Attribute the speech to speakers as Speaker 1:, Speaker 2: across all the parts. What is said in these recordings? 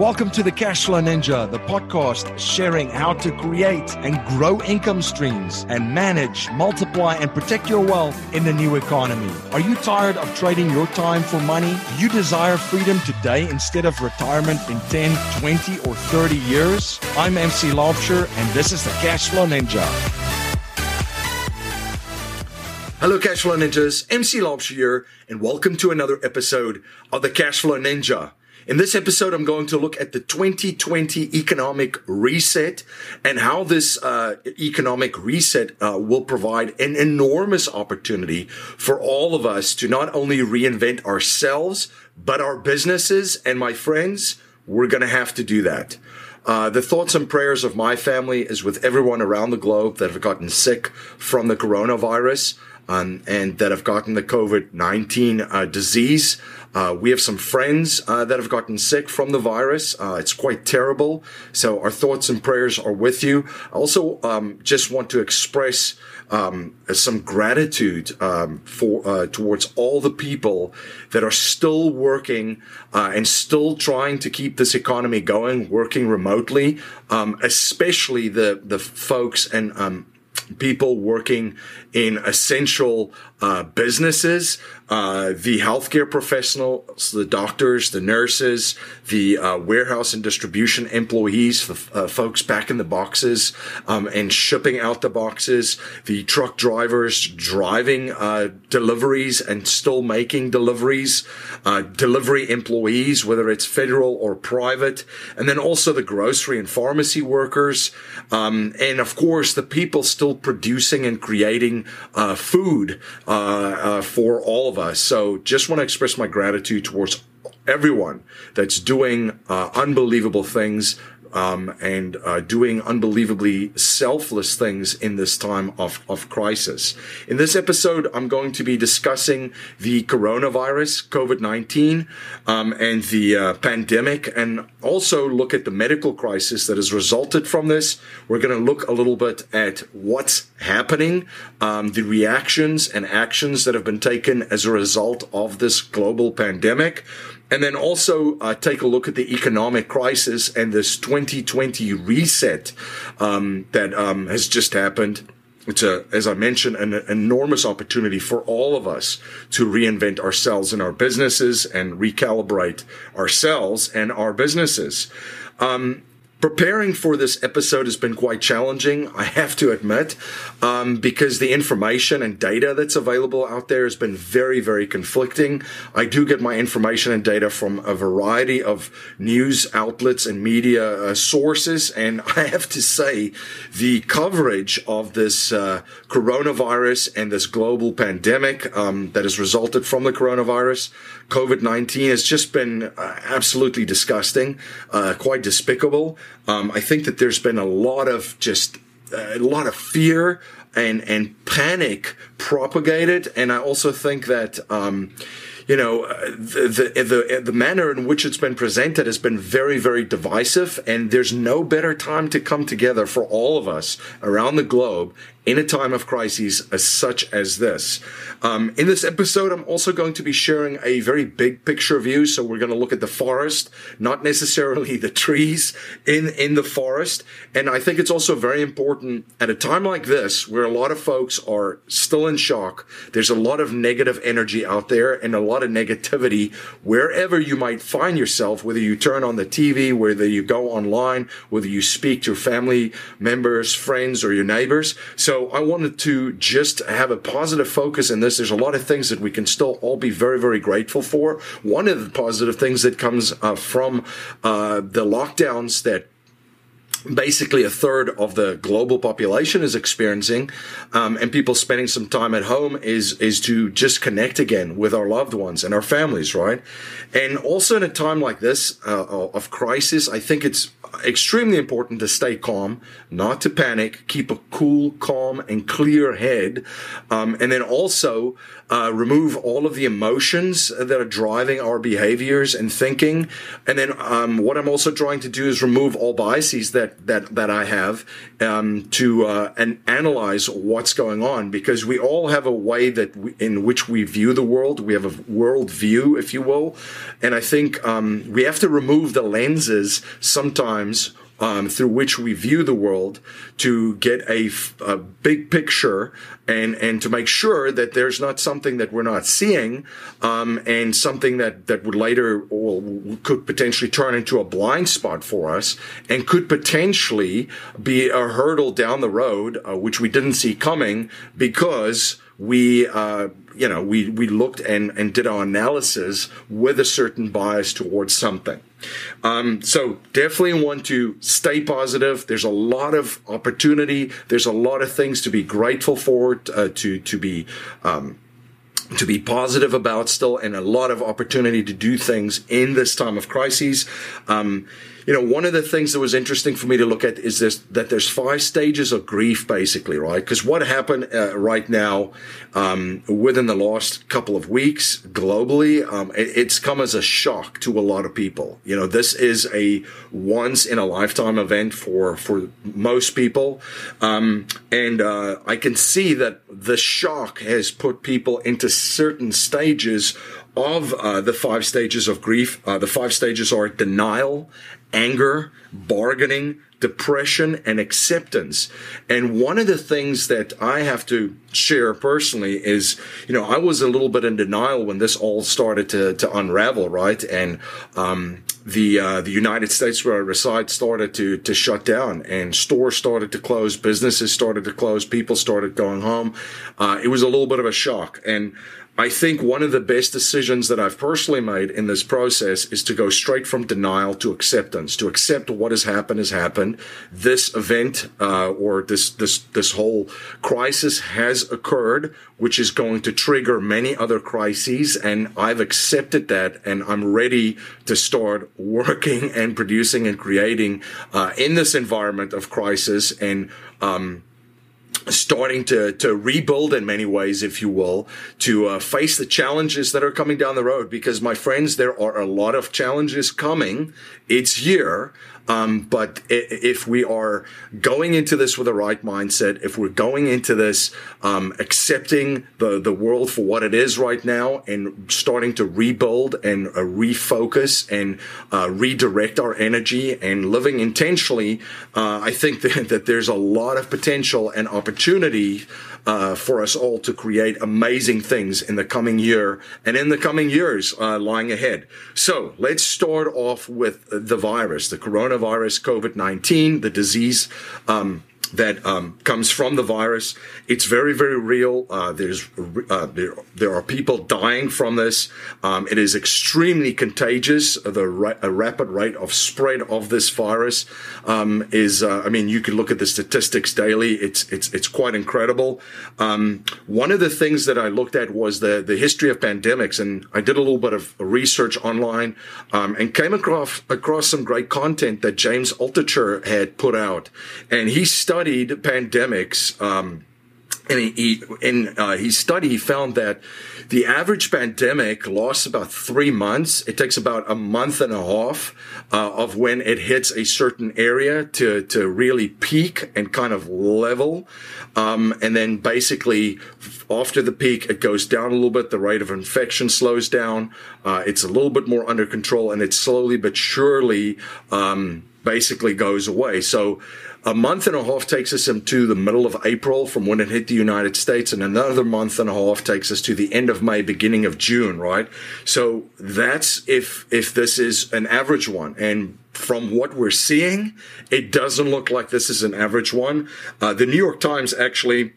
Speaker 1: Welcome to the Cashflow Ninja, the podcast sharing how to create and grow income streams and manage, multiply, and protect your wealth in the new economy. Are you tired of trading your time for money? Do you desire freedom today instead of retirement in 10, 20, or 30 years? I'm MC Laubscher, and this is the Cashflow Ninja. Hello, Cashflow Ninjas. MC Laubscher here, and welcome to another episode of the Cashflow Ninja. In this episode, I'm going to look at the 2020 economic reset and how this uh, economic reset uh, will provide an enormous opportunity for all of us to not only reinvent ourselves, but our businesses. And my friends, we're going to have to do that. Uh, the thoughts and prayers of my family is with everyone around the globe that have gotten sick from the coronavirus um, and that have gotten the COVID 19 uh, disease. Uh, we have some friends uh, that have gotten sick from the virus. Uh, it's quite terrible. So our thoughts and prayers are with you. I also um, just want to express um, some gratitude um, for uh, towards all the people that are still working uh, and still trying to keep this economy going, working remotely, um, especially the the folks and um, people working in essential uh, businesses, uh, the healthcare professionals, the doctors, the nurses, the uh, warehouse and distribution employees, the uh, folks back in the boxes um, and shipping out the boxes, the truck drivers driving uh, deliveries and still making deliveries, uh, delivery employees, whether it's federal or private, and then also the grocery and pharmacy workers, um, and of course the people still producing and creating food uh, uh, for all of us. So just want to express my gratitude towards everyone that's doing uh, unbelievable things um, and uh, doing unbelievably selfless things in this time of, of crisis. In this episode, I'm going to be discussing the coronavirus, COVID-19, um, and the uh, pandemic, and also look at the medical crisis that has resulted from this. We're going to look a little bit at what's happening, um, the reactions and actions that have been taken as a result of this global pandemic. And then also uh, take a look at the economic crisis and this 2020 reset um, that um, has just happened. It's a, as I mentioned, an enormous opportunity for all of us to reinvent ourselves and our businesses and recalibrate ourselves and our businesses. Um, Preparing for this episode has been quite challenging, I have to admit, um, because the information and data that's available out there has been very, very conflicting. I do get my information and data from a variety of news outlets and media uh, sources, and I have to say, the coverage of this uh, coronavirus and this global pandemic um, that has resulted from the coronavirus, COVID 19, has just been uh, absolutely disgusting, uh, quite despicable. Um, I think that there's been a lot of just uh, a lot of fear and and panic propagated, and I also think that. Um, you know, uh, the, the, the, the manner in which it's been presented has been very, very divisive. And there's no better time to come together for all of us around the globe in a time of crises as such as this. Um, in this episode, I'm also going to be sharing a very big picture view. So we're going to look at the forest, not necessarily the trees in, in the forest. And I think it's also very important at a time like this where a lot of folks are still in shock. There's a lot of negative energy out there and a lot of negativity wherever you might find yourself, whether you turn on the TV, whether you go online, whether you speak to family members, friends, or your neighbors. So so I wanted to just have a positive focus in this. There's a lot of things that we can still all be very, very grateful for. One of the positive things that comes uh, from uh, the lockdowns that basically a third of the global population is experiencing um, and people spending some time at home is is to just connect again with our loved ones and our families right? And also in a time like this uh, of crisis i think it's extremely important to stay calm not to panic keep a cool calm and clear head um, and then also uh, remove all of the emotions that are driving our behaviors and thinking and then um, what i'm also trying to do is remove all biases that that that I have um, to uh, and analyze what's going on because we all have a way that we, in which we view the world. We have a world view, if you will, and I think um, we have to remove the lenses sometimes um, through which we view the world to get a, a, big picture and and to make sure that there's not something that we're not seeing um, and something that that would later or could potentially turn into a blind spot for us and could potentially be a hurdle down the road uh, which we didn't see coming because we uh, you know we we looked and and did our analysis with a certain bias towards something um, so definitely want to stay positive. There's a lot of opportunity. There's a lot of things to be grateful for, uh, to to be um, to be positive about still, and a lot of opportunity to do things in this time of crises. Um, you know, one of the things that was interesting for me to look at is this that there's five stages of grief, basically, right? Because what happened uh, right now um, within the last couple of weeks globally, um, it, it's come as a shock to a lot of people. You know, this is a once in a lifetime event for for most people, um, and uh, I can see that the shock has put people into certain stages of uh, the five stages of grief. Uh, the five stages are denial, anger, bargaining, depression, and acceptance. And one of the things that I have to share personally is, you know, I was a little bit in denial when this all started to, to unravel, right? And, um, the uh, the United States where I reside started to to shut down, and stores started to close, businesses started to close, people started going home. Uh, it was a little bit of a shock, and I think one of the best decisions that I've personally made in this process is to go straight from denial to acceptance, to accept what has happened has happened. This event uh, or this this this whole crisis has occurred, which is going to trigger many other crises, and I've accepted that, and I'm ready to start working and producing and creating uh, in this environment of crisis and. Um, starting to to rebuild in many ways, if you will, to uh, face the challenges that are coming down the road. Because my friends, there are a lot of challenges coming. It's here. Um, but if we are going into this with the right mindset, if we're going into this um, accepting the the world for what it is right now, and starting to rebuild and uh, refocus and uh, redirect our energy and living intentionally, uh, I think that, that there's a lot of potential and opportunity uh, for us all to create amazing things in the coming year and in the coming years uh, lying ahead. So let's start off with the virus, the coronavirus, COVID 19, the disease. Um, that um, comes from the virus. It's very, very real. Uh, there's uh, there, there are people dying from this. Um, it is extremely contagious. The ra- rapid rate of spread of this virus um, is. Uh, I mean, you can look at the statistics daily. It's it's it's quite incredible. Um, one of the things that I looked at was the the history of pandemics, and I did a little bit of research online um, and came across across some great content that James Altucher had put out, and he studied studied pandemics. Um, and he, in uh, his study, he found that the average pandemic lasts about three months. It takes about a month and a half uh, of when it hits a certain area to to really peak and kind of level, um, and then basically after the peak, it goes down a little bit. The rate of infection slows down. Uh, it's a little bit more under control, and it slowly but surely um, basically goes away. So a month and a half takes us into the middle of April from when it hit the United States, and another month and a half takes us to the end of May, beginning of June, right? So that's if if this is an average one, and from what we're seeing, it doesn't look like this is an average one. Uh, the New York Times actually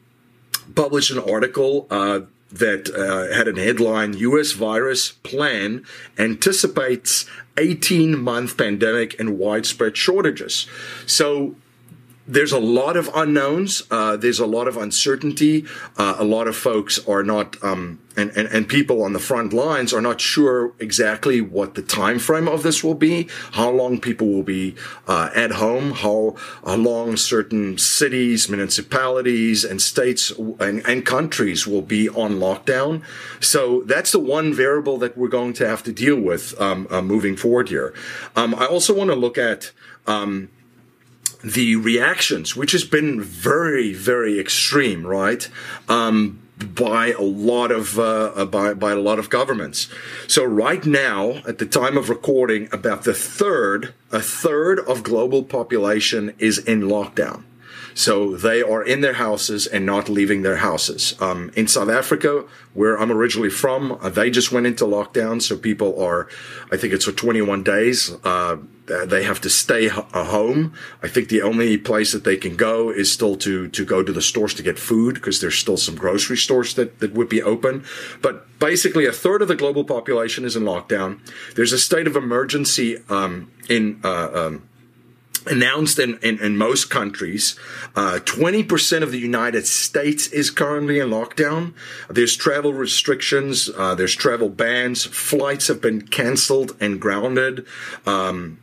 Speaker 1: published an article. Uh, that uh, had a headline U.S. virus plan anticipates 18 month pandemic and widespread shortages. So there's a lot of unknowns. Uh, there's a lot of uncertainty. Uh, a lot of folks are not, um, and, and, and people on the front lines are not sure exactly what the time frame of this will be, how long people will be uh, at home, how, how long certain cities, municipalities, and states and, and countries will be on lockdown. So that's the one variable that we're going to have to deal with um, uh, moving forward here. Um, I also want to look at um, the reactions, which has been very, very extreme, right? Um, by a lot of uh, uh, by by a lot of governments. So right now, at the time of recording, about the third a third of global population is in lockdown. So they are in their houses and not leaving their houses. Um, in South Africa, where I'm originally from, uh, they just went into lockdown. So people are, I think it's for 21 days. Uh, they have to stay h- uh, home. I think the only place that they can go is still to to go to the stores to get food because there's still some grocery stores that that would be open. But basically, a third of the global population is in lockdown. There's a state of emergency um, in. Uh, um, announced in, in, in, most countries. Uh, 20% of the United States is currently in lockdown. There's travel restrictions. Uh, there's travel bans. Flights have been canceled and grounded. Um,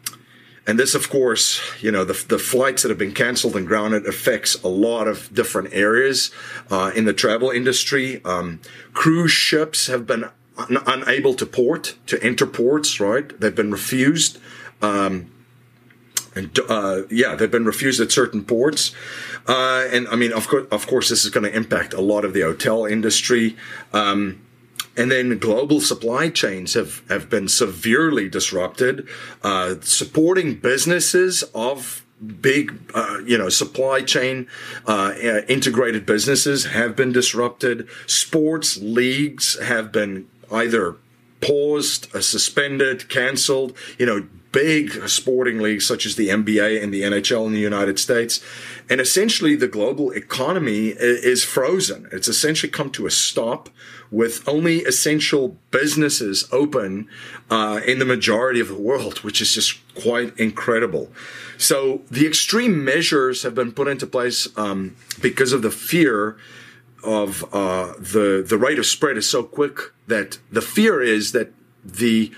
Speaker 1: and this, of course, you know, the, the flights that have been canceled and grounded affects a lot of different areas uh, in the travel industry. Um, cruise ships have been un- unable to port, to enter ports, right? They've been refused. Um, and uh, yeah, they've been refused at certain ports. Uh, and I mean, of course, of course, this is going to impact a lot of the hotel industry. Um, and then global supply chains have, have been severely disrupted, uh, supporting businesses of big, uh, you know, supply chain uh, integrated businesses have been disrupted. Sports leagues have been either paused, uh, suspended, canceled. You know, big sporting leagues such as the NBA and the NHL in the United States. And essentially, the global economy is frozen. It's essentially come to a stop with only essential businesses open uh, in the majority of the world, which is just quite incredible. So the extreme measures have been put into place um, because of the fear of uh, the the rate of spread is so quick that the fear is that the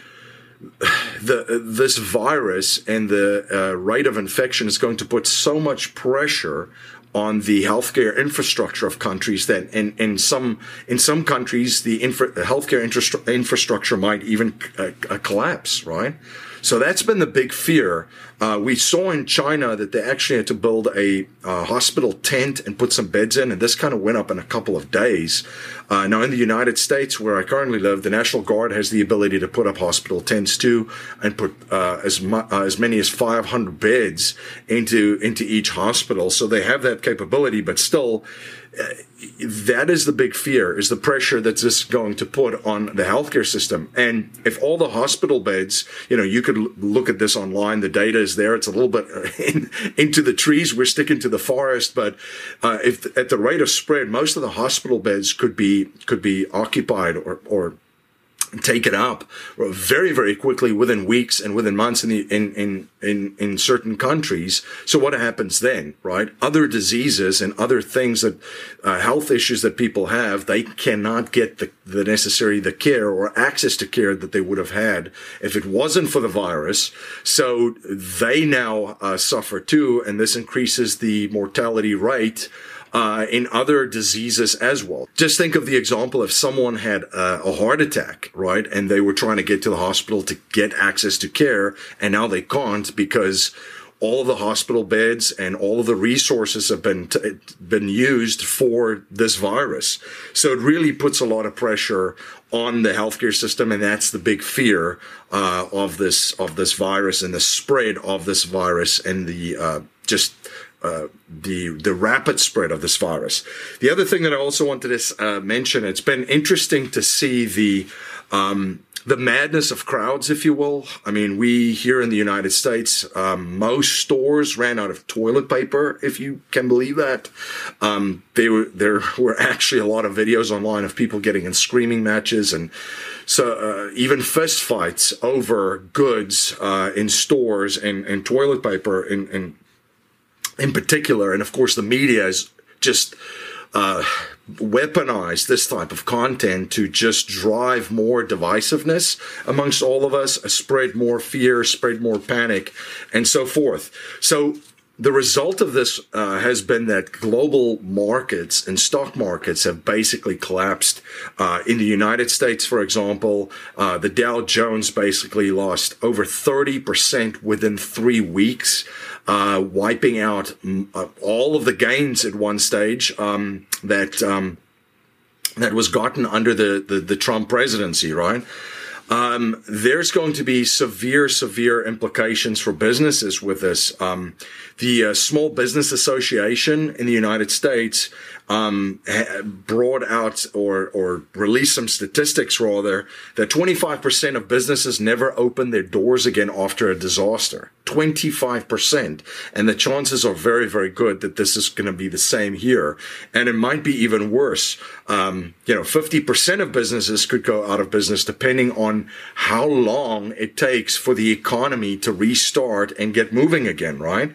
Speaker 1: the this virus and the uh, rate of infection is going to put so much pressure on the healthcare infrastructure of countries that in, in some in some countries the infra, healthcare infrastructure might even uh, uh, collapse right so that's been the big fear. Uh, we saw in China that they actually had to build a uh, hospital tent and put some beds in, and this kind of went up in a couple of days. Uh, now, in the United States, where I currently live, the National Guard has the ability to put up hospital tents too, and put uh, as mu- uh, as many as 500 beds into into each hospital. So they have that capability, but still that is the big fear is the pressure that this is going to put on the healthcare system. And if all the hospital beds you know you could look at this online the data is there it's a little bit in, into the trees we're sticking to the forest but uh, if at the rate of spread most of the hospital beds could be could be occupied or or taken up very, very quickly within weeks and within months in the, in, in, in, in certain countries. So what happens then, right? Other diseases and other things that, uh, health issues that people have, they cannot get the, the necessary, the care or access to care that they would have had if it wasn't for the virus. So they now uh, suffer too. And this increases the mortality rate uh, in other diseases as well. Just think of the example if someone had uh, a heart attack, right? And they were trying to get to the hospital to get access to care, and now they can't because all of the hospital beds and all of the resources have been t- been used for this virus. So it really puts a lot of pressure on the healthcare system, and that's the big fear uh, of this of this virus and the spread of this virus and the uh, just uh, the the rapid spread of this virus. The other thing that I also wanted to uh, mention, it's been interesting to see the um, the madness of crowds, if you will. I mean, we here in the United States, um, most stores ran out of toilet paper, if you can believe that. Um, they were there were actually a lot of videos online of people getting in screaming matches and. So uh, even fist fights over goods uh, in stores and, and toilet paper and, and in particular, and of course the media is just uh, weaponized this type of content to just drive more divisiveness amongst all of us, spread more fear, spread more panic, and so forth. So the result of this uh, has been that global markets and stock markets have basically collapsed. Uh, in the United States, for example, uh, the Dow Jones basically lost over 30% within three weeks, uh, wiping out uh, all of the gains at one stage um, that um, that was gotten under the, the, the Trump presidency, right? Um, there's going to be severe, severe implications for businesses with this. Um, the uh, Small Business Association in the United States um, brought out or or released some statistics rather that 25% of businesses never open their doors again after a disaster. 25%, and the chances are very very good that this is going to be the same here, and it might be even worse. Um, you know, 50% of businesses could go out of business depending on how long it takes for the economy to restart and get moving again. Right.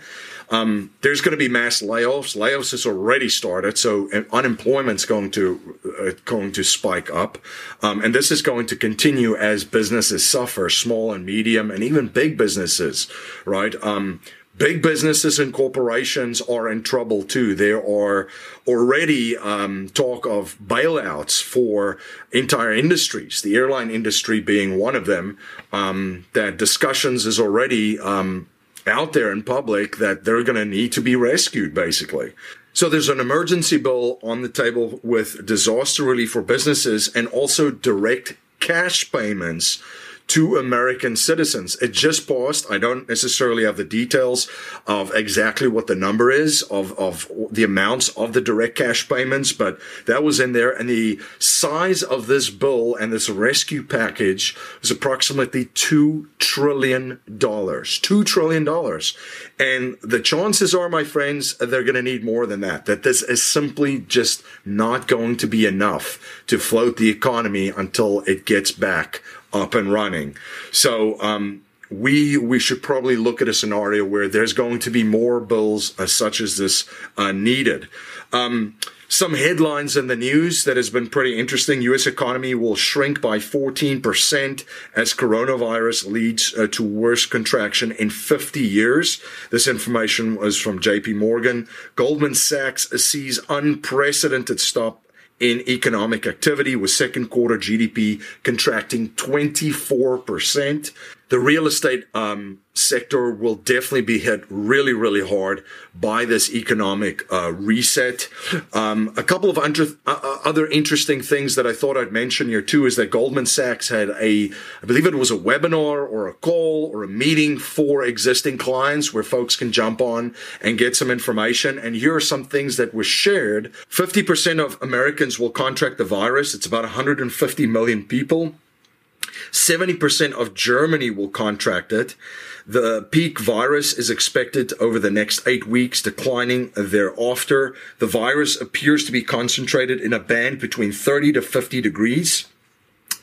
Speaker 1: Um, there's going to be mass layoffs. Layoffs has already started, so unemployment's going to uh, going to spike up, um, and this is going to continue as businesses suffer, small and medium, and even big businesses, right? Um, big businesses and corporations are in trouble too. There are already um, talk of bailouts for entire industries, the airline industry being one of them. Um, that discussions is already um, out there in public that they're going to need to be rescued, basically. So there's an emergency bill on the table with disaster relief for businesses and also direct cash payments to American citizens. It just passed. I don't necessarily have the details of exactly what the number is of, of the amounts of the direct cash payments, but that was in there. And the size of this bill and this rescue package is approximately $2 trillion. $2 trillion. And the chances are, my friends, they're going to need more than that, that this is simply just not going to be enough to float the economy until it gets back up and running. So, um, we we should probably look at a scenario where there's going to be more bills uh, such as this uh, needed. Um, some headlines in the news that has been pretty interesting. U.S. economy will shrink by 14% as coronavirus leads uh, to worst contraction in 50 years. This information was from JP Morgan. Goldman Sachs sees unprecedented stop in economic activity with second quarter GDP contracting 24%. The real estate um, sector will definitely be hit really, really hard by this economic uh, reset. Um, a couple of under, uh, uh, other interesting things that I thought I'd mention here too is that Goldman Sachs had a, I believe it was a webinar or a call or a meeting for existing clients where folks can jump on and get some information. And here are some things that were shared. 50% of Americans will contract the virus. It's about 150 million people. 70% of Germany will contract it. The peak virus is expected over the next eight weeks, declining thereafter. The virus appears to be concentrated in a band between 30 to 50 degrees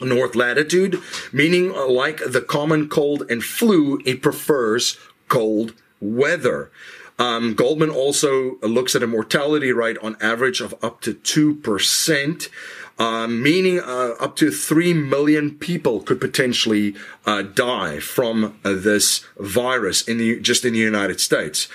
Speaker 1: north latitude, meaning like the common cold and flu, it prefers cold weather. Um, Goldman also looks at a mortality rate on average of up to 2%. Uh, meaning uh, up to 3 million people could potentially uh, die from uh, this virus in the, just in the United States.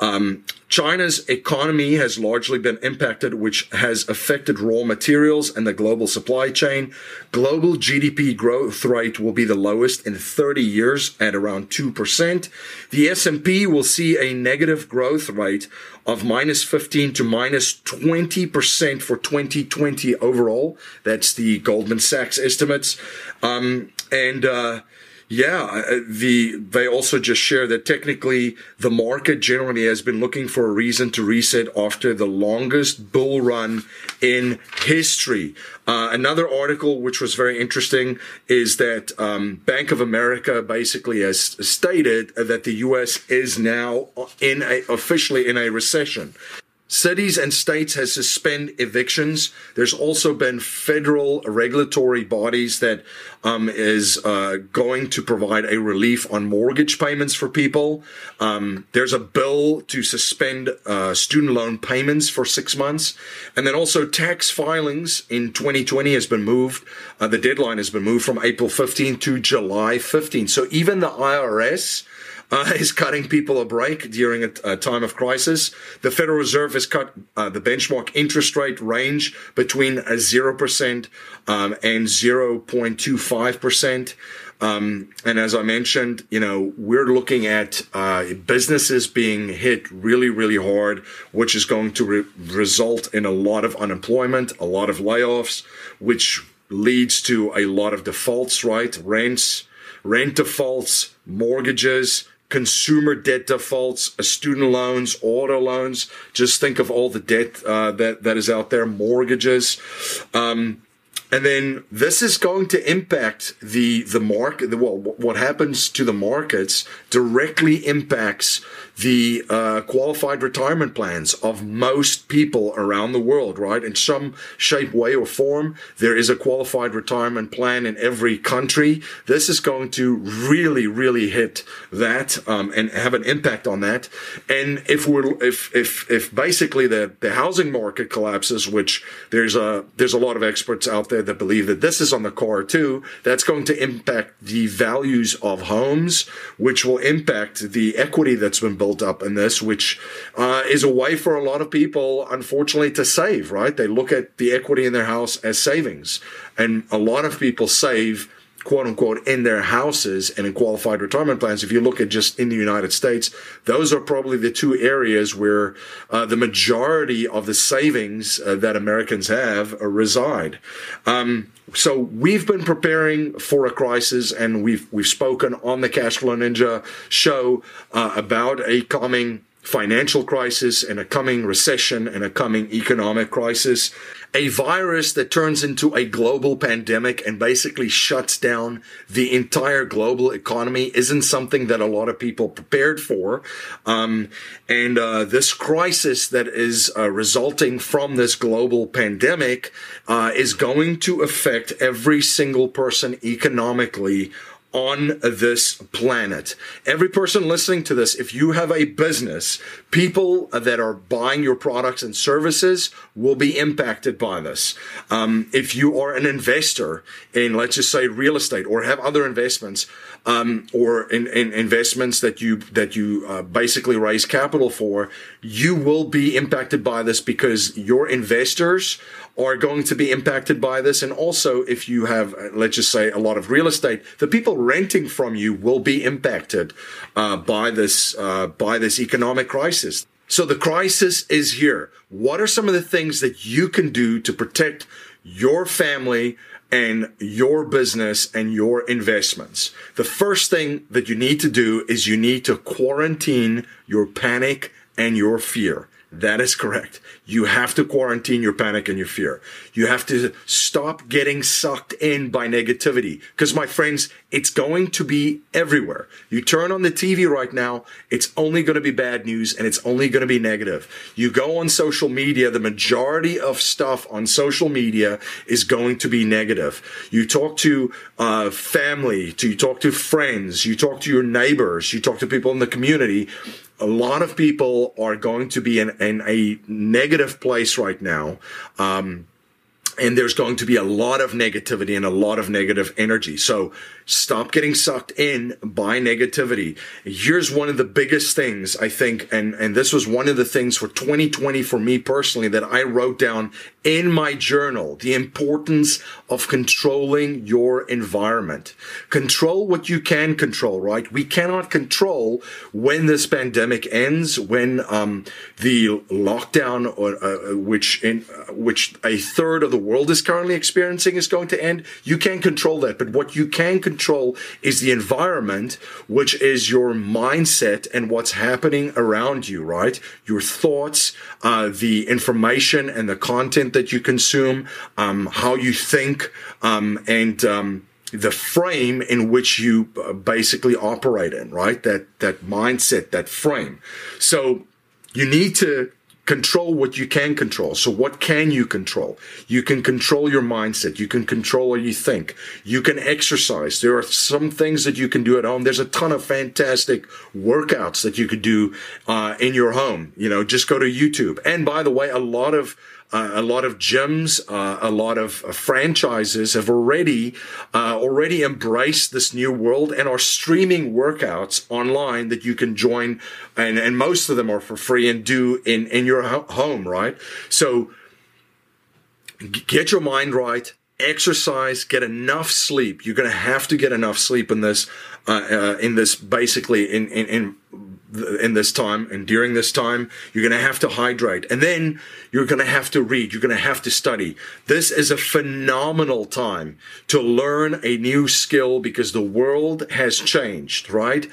Speaker 1: Um, China's economy has largely been impacted, which has affected raw materials and the global supply chain. Global GDP growth rate will be the lowest in 30 years at around 2%. The S&P will see a negative growth rate of minus 15 to minus 20% for 2020 overall. That's the Goldman Sachs estimates. Um, and, uh, yeah, the they also just share that technically the market generally has been looking for a reason to reset after the longest bull run in history. Uh, another article which was very interesting is that um, Bank of America basically has stated that the U.S. is now in a, officially in a recession. Cities and states has suspended evictions. There's also been federal regulatory bodies that um, is uh, going to provide a relief on mortgage payments for people. Um, there's a bill to suspend uh, student loan payments for six months, and then also tax filings in 2020 has been moved. Uh, the deadline has been moved from April 15 to July 15. So even the IRS uh, is cutting people a break during a, a, time of crisis. The Federal Reserve has cut uh, the benchmark interest rate range between a 0% um, and 0.25%. Um, and as I mentioned, you know, we're looking at uh, businesses being hit really, really hard, which is going to re- result in a lot of unemployment, a lot of layoffs, which leads to a lot of defaults, right? Rents, rent defaults, mortgages, consumer debt defaults, uh, student loans, auto loans. Just think of all the debt uh, that that is out there, mortgages. Um, and then this is going to impact the the market. Well, what happens to the markets directly impacts the uh, qualified retirement plans of most people around the world, right? In some shape, way, or form, there is a qualified retirement plan in every country. This is going to really, really hit that um, and have an impact on that. And if we're if if if basically the the housing market collapses, which there's a there's a lot of experts out there that believe that this is on the core too, that's going to impact the values of homes, which will impact the equity that's been built up in this, which uh, is a way for a lot of people, unfortunately, to save, right? They look at the equity in their house as savings. And a lot of people save quote unquote in their houses and in qualified retirement plans if you look at just in the united states those are probably the two areas where uh, the majority of the savings uh, that americans have uh, reside. Um, so we've been preparing for a crisis and we've we've spoken on the cashflow ninja show uh, about a coming financial crisis and a coming recession and a coming economic crisis a virus that turns into a global pandemic and basically shuts down the entire global economy isn't something that a lot of people prepared for. Um, and uh, this crisis that is uh, resulting from this global pandemic uh, is going to affect every single person economically on this planet. Every person listening to this, if you have a business, people that are buying your products and services will be impacted by this. Um, if you are an investor in, let's just say, real estate or have other investments, um, or in, in, investments that you that you uh, basically raise capital for, you will be impacted by this because your investors are going to be impacted by this. And also, if you have, uh, let's just say, a lot of real estate, the people renting from you will be impacted uh, by this uh, by this economic crisis. So the crisis is here. What are some of the things that you can do to protect your family and your business and your investments? The first thing that you need to do is you need to quarantine your panic and your fear. That is correct. You have to quarantine your panic and your fear. You have to stop getting sucked in by negativity. Because my friends, it's going to be everywhere. You turn on the TV right now, it's only going to be bad news and it's only going to be negative. You go on social media, the majority of stuff on social media is going to be negative. You talk to uh, family, to, you talk to friends, you talk to your neighbors, you talk to people in the community a lot of people are going to be in, in a negative place right now. Um, and there's going to be a lot of negativity and a lot of negative energy. So stop getting sucked in by negativity. Here's one of the biggest things I think, and, and this was one of the things for 2020 for me personally that I wrote down in my journal, the importance of controlling your environment. Control what you can control, right? We cannot control when this pandemic ends, when, um, the lockdown, or, uh, which in, uh, which a third of the world is currently experiencing is going to end. You can't control that, but what you can control is the environment, which is your mindset and what's happening around you, right? Your thoughts, uh, the information and the content that you consume, um, how you think, um, and, um, the frame in which you uh, basically operate in, right? That, that mindset, that frame. So you need to control what you can control. So what can you control? You can control your mindset. You can control what you think. You can exercise. There are some things that you can do at home. There's a ton of fantastic workouts that you could do uh, in your home. You know, just go to YouTube. And by the way, a lot of uh, a lot of gyms, uh, a lot of uh, franchises have already uh, already embraced this new world and are streaming workouts online that you can join, and and most of them are for free and do in in your ho- home, right? So get your mind right exercise, get enough sleep. You're going to have to get enough sleep in this, uh, in this basically in, in, in, in this time and during this time, you're going to have to hydrate and then you're going to have to read. You're going to have to study. This is a phenomenal time to learn a new skill because the world has changed, right?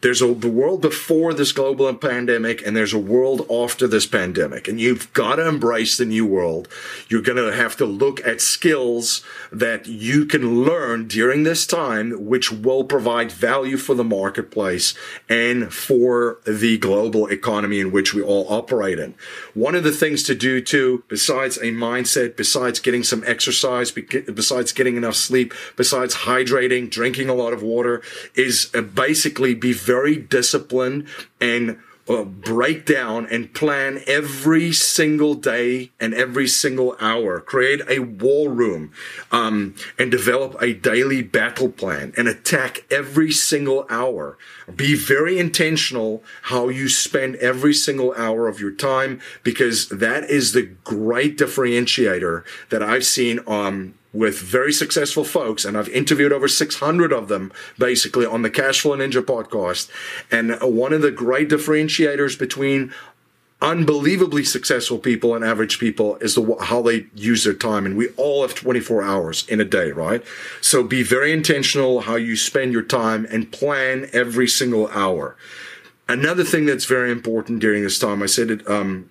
Speaker 1: There's a world before this global pandemic and there's a world after this pandemic. And you've got to embrace the new world. You're going to have to look at skills that you can learn during this time which will provide value for the marketplace and for the global economy in which we all operate in. One of the things to do too besides a mindset besides getting some exercise besides getting enough sleep besides hydrating drinking a lot of water is uh, basically be very disciplined and uh, break down and plan every single day and every single hour. Create a war room um, and develop a daily battle plan and attack every single hour. Be very intentional how you spend every single hour of your time because that is the great differentiator that I've seen um, with very successful folks, and I've interviewed over 600 of them basically on the Cashflow Ninja podcast. And one of the great differentiators between unbelievably successful people and average people is the how they use their time. And we all have 24 hours in a day right? So be very intentional how you spend your time and plan every single hour. Another thing that's very important during this time i said it um,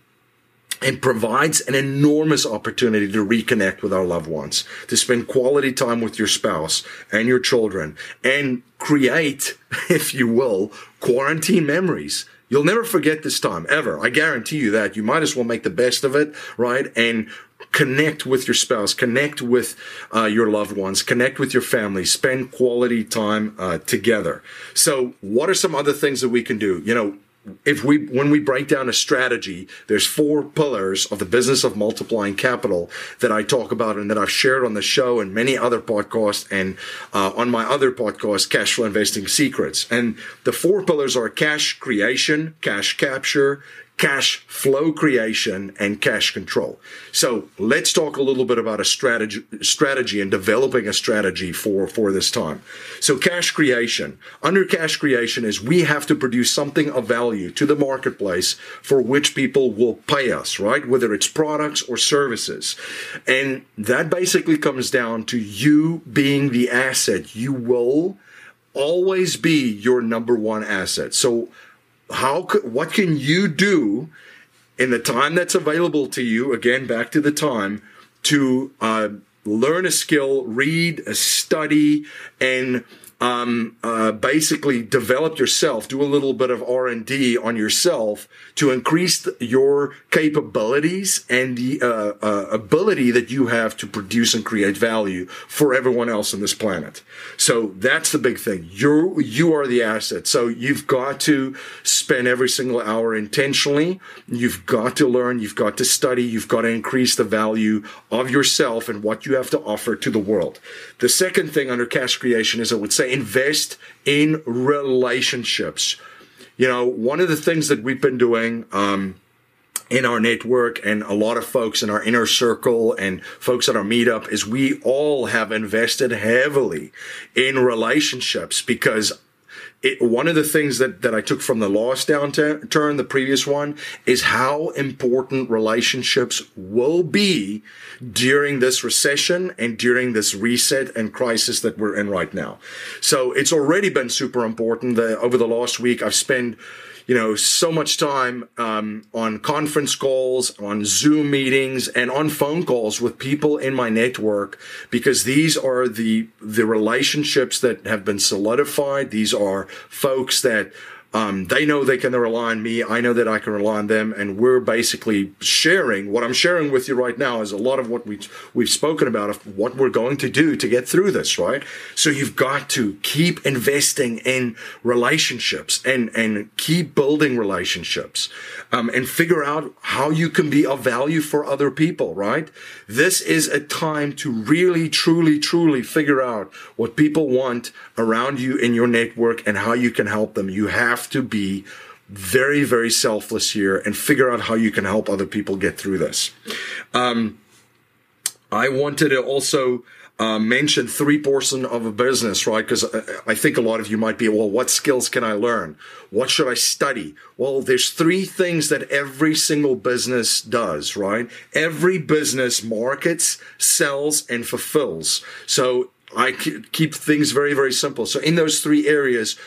Speaker 1: and provides an enormous opportunity to reconnect with our loved ones, to spend quality time with your spouse and your children, and create, if you will, quarantine memories. You'll never forget this time, ever. I guarantee you that. You might as well make the best of it, right? And connect with your spouse, connect with uh, your loved ones, connect with your family, spend quality time uh, together. So, what are some other things that we can do? You know, if we when we break down a strategy there's four pillars of the business of multiplying capital that i talk about and that i've shared on the show and many other podcasts and uh, on my other podcast cash flow investing secrets. And the four pillars are cash creation cash capture cash flow creation and cash control. So let's talk a little bit about a strategy, strategy and developing a strategy for, for this time. So cash creation. Under cash creation is we have to produce something of value to the marketplace for which people will pay us, right? Whether it's products or services. And that basically comes down to you being the asset. You will always be your number one asset. So how could, what can you do in the time that's available to you? Again, back to the time to uh, learn a skill, read, a study, and um, uh, basically develop yourself, do a little bit of R and D on yourself to increase your capabilities and the uh, uh, ability that you have to produce and create value for everyone else on this planet. So that's the big thing. You you are the asset. So you've got to spend every single hour intentionally. You've got to learn. You've got to study. You've got to increase the value of yourself and what you have to offer to the world. The second thing under cash creation is I would say invest in relationships. You know, one of the things that we've been doing, um, in our network and a lot of folks in our inner circle and folks at our meetup is we all have invested heavily in relationships because it, one of the things that, that I took from the last downturn, the previous one, is how important relationships will be during this recession and during this reset and crisis that we're in right now. So it's already been super important. that over the last week, I've spent you know, so much time um, on conference calls, on Zoom meetings, and on phone calls with people in my network because these are the the relationships that have been solidified. These are folks that Um, they know they can rely on me. I know that I can rely on them, and we're basically sharing. What I'm sharing with you right now is a lot of what we we've spoken about of what we're going to do to get through this. Right. So you've got to keep investing in relationships and and keep building relationships, um, and figure out how you can be of value for other people. Right. This is a time to really, truly, truly figure out what people want around you in your network and how you can help them. You have to be very, very selfless here and figure out how you can help other people get through this. Um, I wanted to also uh, mention three portion of a business, right? Because I think a lot of you might be, well, what skills can I learn? What should I study? Well, there's three things that every single business does, right? Every business markets, sells, and fulfills. So I keep things very, very simple. So in those three areas,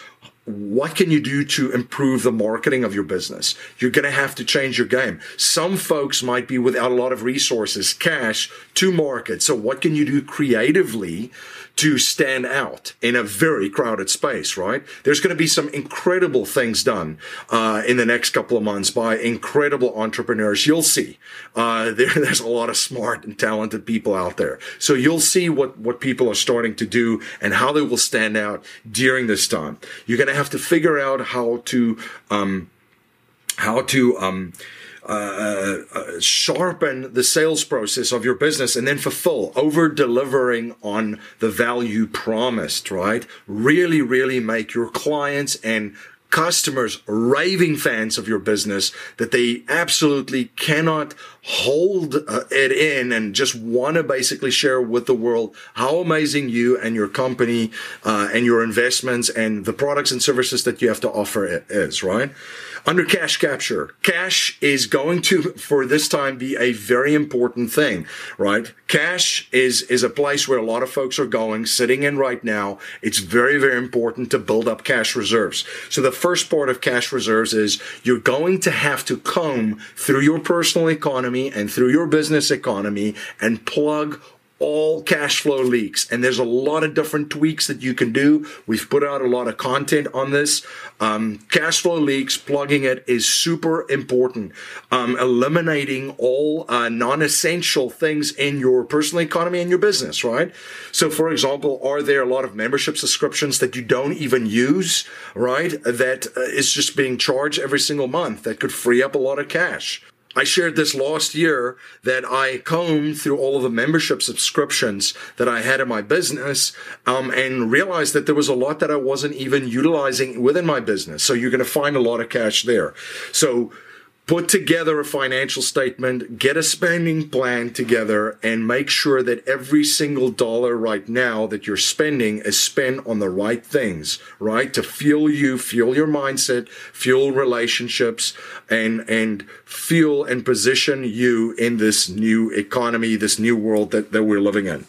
Speaker 1: what can you do to improve the marketing of your business? You're going to have to change your game. Some folks might be without a lot of resources, cash to market. So what can you do creatively to stand out in a very crowded space, right? There's going to be some incredible things done uh, in the next couple of months by incredible entrepreneurs. You'll see. Uh, there, there's a lot of smart and talented people out there. So you'll see what, what people are starting to do and how they will stand out during this time. You're going to have to figure out how to, um, how to, um, uh, uh, sharpen the sales process of your business and then fulfill over delivering on the value promised, right? Really, really make your clients and customers raving fans of your business that they absolutely cannot hold uh, it in and just want to basically share with the world how amazing you and your company uh, and your investments and the products and services that you have to offer is, right? Under cash capture, cash is going to, for this time, be a very important thing, right? Cash is, is a place where a lot of folks are going, sitting in right now. It's very, very important to build up cash reserves. So the first part of cash reserves is you're going to have to comb through your personal economy and through your business economy and plug all cash flow leaks. And there's a lot of different tweaks that you can do. We've put out a lot of content on this. Um, cash flow leaks, plugging it is super important. Um, eliminating all uh, non-essential things in your personal economy and your business, right? So, for example, are there a lot of membership subscriptions that you don't even use, right? That uh, is just being charged every single month that could free up a lot of cash. I shared this last year that I combed through all of the membership subscriptions that I had in my business um, and realized that there was a lot that I wasn't even utilizing within my business. So you're going to find a lot of cash there. So put together a financial statement, get a spending plan together, and make sure that every single dollar right now that you're spending is spent on the right things, right? To fuel you, fuel your mindset, fuel relationships, and, and fuel and position you in this new economy, this new world that, that we're living in.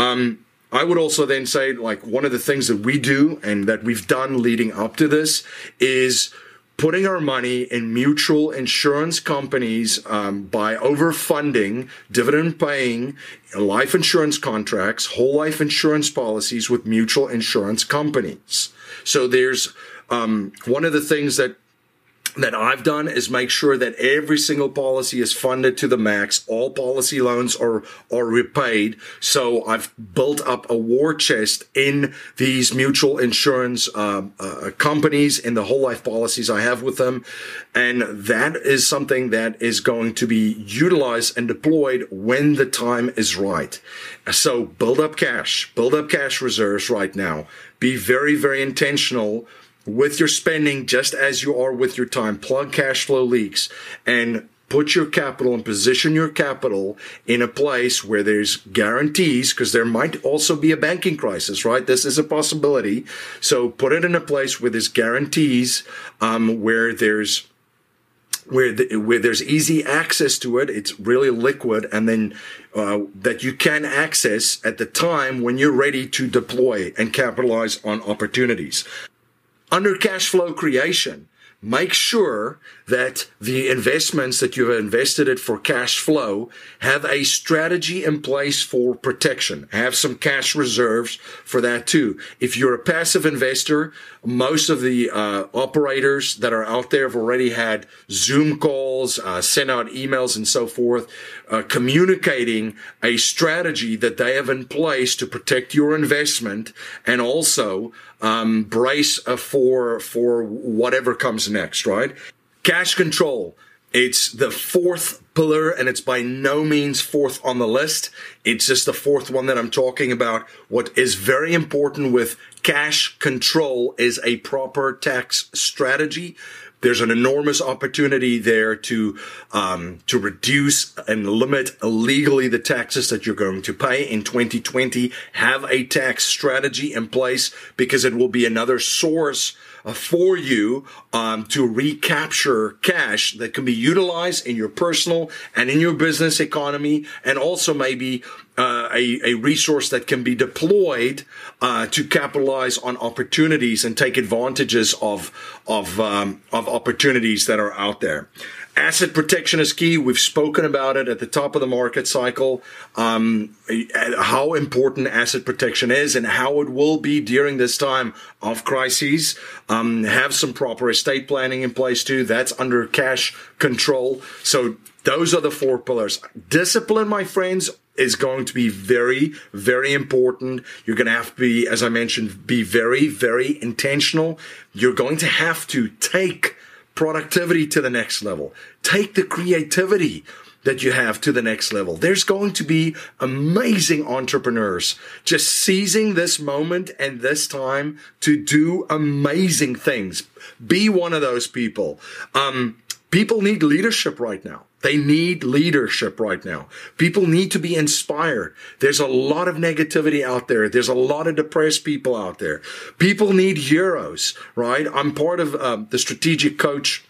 Speaker 1: Um, I would also then say, like, one of the things that we do and that we've done leading up to this is putting our money in mutual insurance companies um, by overfunding dividend paying life insurance contracts, whole life insurance policies with mutual insurance companies. So there's um, one of the things that that I've done is make sure that every single policy is funded to the max. All policy loans are, are repaid. So I've built up a war chest in these mutual insurance uh, uh, companies in the whole life policies I have with them. And that is something that is going to be utilized and deployed when the time is right. So build up cash, build up cash reserves right now. Be very, very intentional with your spending just as you are with your time. Plug cash flow leaks and put your capital and position your capital in a place where there's guarantees because there might also be a banking crisis, right? This is a possibility. So put it in a place where there's guarantees, um, where there's where, the, where there's easy access to it, it's really liquid, and then uh, that you can access at the time when you're ready to deploy and capitalize on opportunities under cash flow creation, make sure that the investments that you've invested it for cash flow have a strategy in place for protection. Have some cash reserves for that too. If you're a passive investor, most of the uh, operators that are out there have already had Zoom calls, uh, sent out emails and so forth, uh, communicating a strategy that they have in place to protect your investment and also um, brace uh, for for whatever comes next. Right? Cash control. It's the fourth pillar and it's by no means fourth on the list. It's just the fourth one that I'm talking about. What is very important with cash control is a proper tax strategy there's an enormous opportunity there to um, to reduce and limit legally the taxes that you're going to pay in 2020. Have a tax strategy in place because it will be another source for you um, to recapture cash that can be utilized in your personal and in your business economy, and also maybe uh, a, a resource that can be deployed uh, to capitalize on opportunities and take advantages of of um, of opportunities that are out there. Asset protection is key. We've spoken about it at the top of the market cycle, um, how important asset protection is and how it will be during this time of crises. Um, have some proper estate planning in place too. That's under cash control. So those are the four pillars. Discipline, my friends, is going to be very, very important. You're going to have to be, as I mentioned, be very, very intentional. You're going to have to take productivity to the next level. Take the creativity that you have to the next level. There's going to be amazing entrepreneurs just seizing this moment and this time to do amazing things. Be one of those people. Um, people need leadership right now. They need leadership right now. People need to be inspired. There's a lot of negativity out there. There's a lot of depressed people out there. People need heroes, right? I'm part of uh, the strategic coach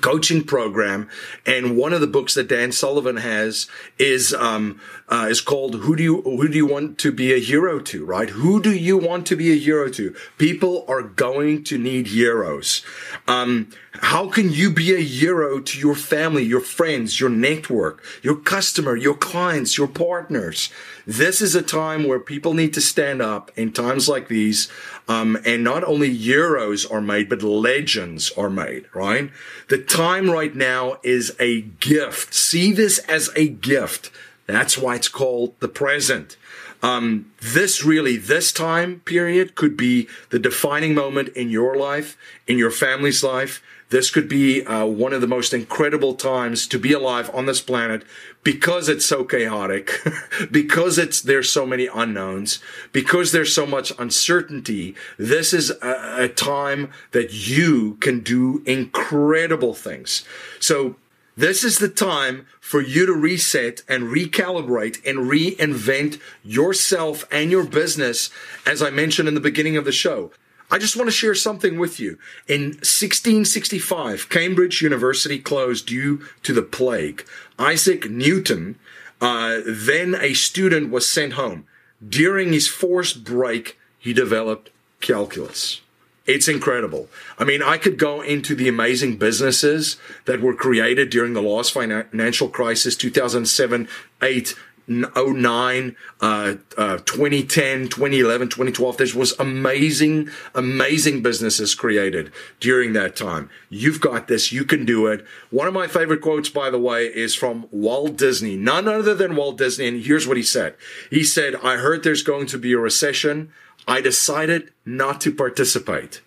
Speaker 1: coaching program and one of the books that Dan Sullivan has is um, uh, is called who do you who do you want to be a hero to right who do you want to be a hero to people are going to need heroes um, how can you be a hero to your family your friends your network your customer your clients your partners this is a time where people need to stand up in times like these um, and not only heroes are made but legends are made right the time right now is a gift see this as a gift that's why it's called the present. Um, this really, this time period could be the defining moment in your life, in your family's life. This could be uh, one of the most incredible times to be alive on this planet because it's so chaotic, because it's there's so many unknowns, because there's so much uncertainty. This is a, a time that you can do incredible things. So this is the time for you to reset and recalibrate and reinvent yourself and your business, as I mentioned in the beginning of the show. I just want to share something with you. In 1665, Cambridge University closed due to the plague. Isaac Newton, uh, then a student, was sent home. During his forced break, he developed calculus. It's incredible. I mean, I could go into the amazing businesses that were created during the last financial crisis, 2007, 8, 09, uh, uh, 2010, 2011, 2012. There was amazing, amazing businesses created during that time. You've got this. You can do it. One of my favorite quotes, by the way, is from Walt Disney, none other than Walt Disney. And here's what he said. He said, I heard there's going to be a recession. I decided not to participate.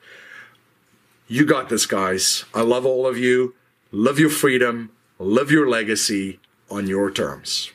Speaker 1: You got this, guys. I love all of you. Love your freedom. Live your legacy on your terms.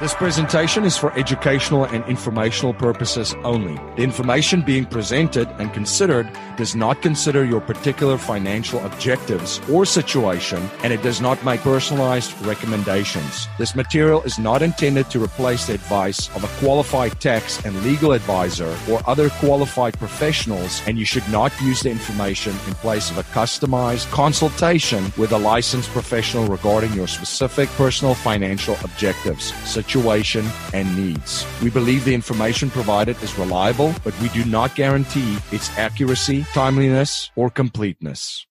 Speaker 2: This presentation is for educational and informational purposes only. The information being presented and considered does not consider your particular financial objectives or situation, and it does not make personalized recommendations. This material is not intended to replace the advice of a qualified tax and legal advisor or other qualified professionals, and you should not use the information in place of a customized consultation with a licensed professional regarding your specific personal financial objectives situation, and needs. We believe the information provided is reliable, but we do not guarantee its accuracy, timeliness, or completeness.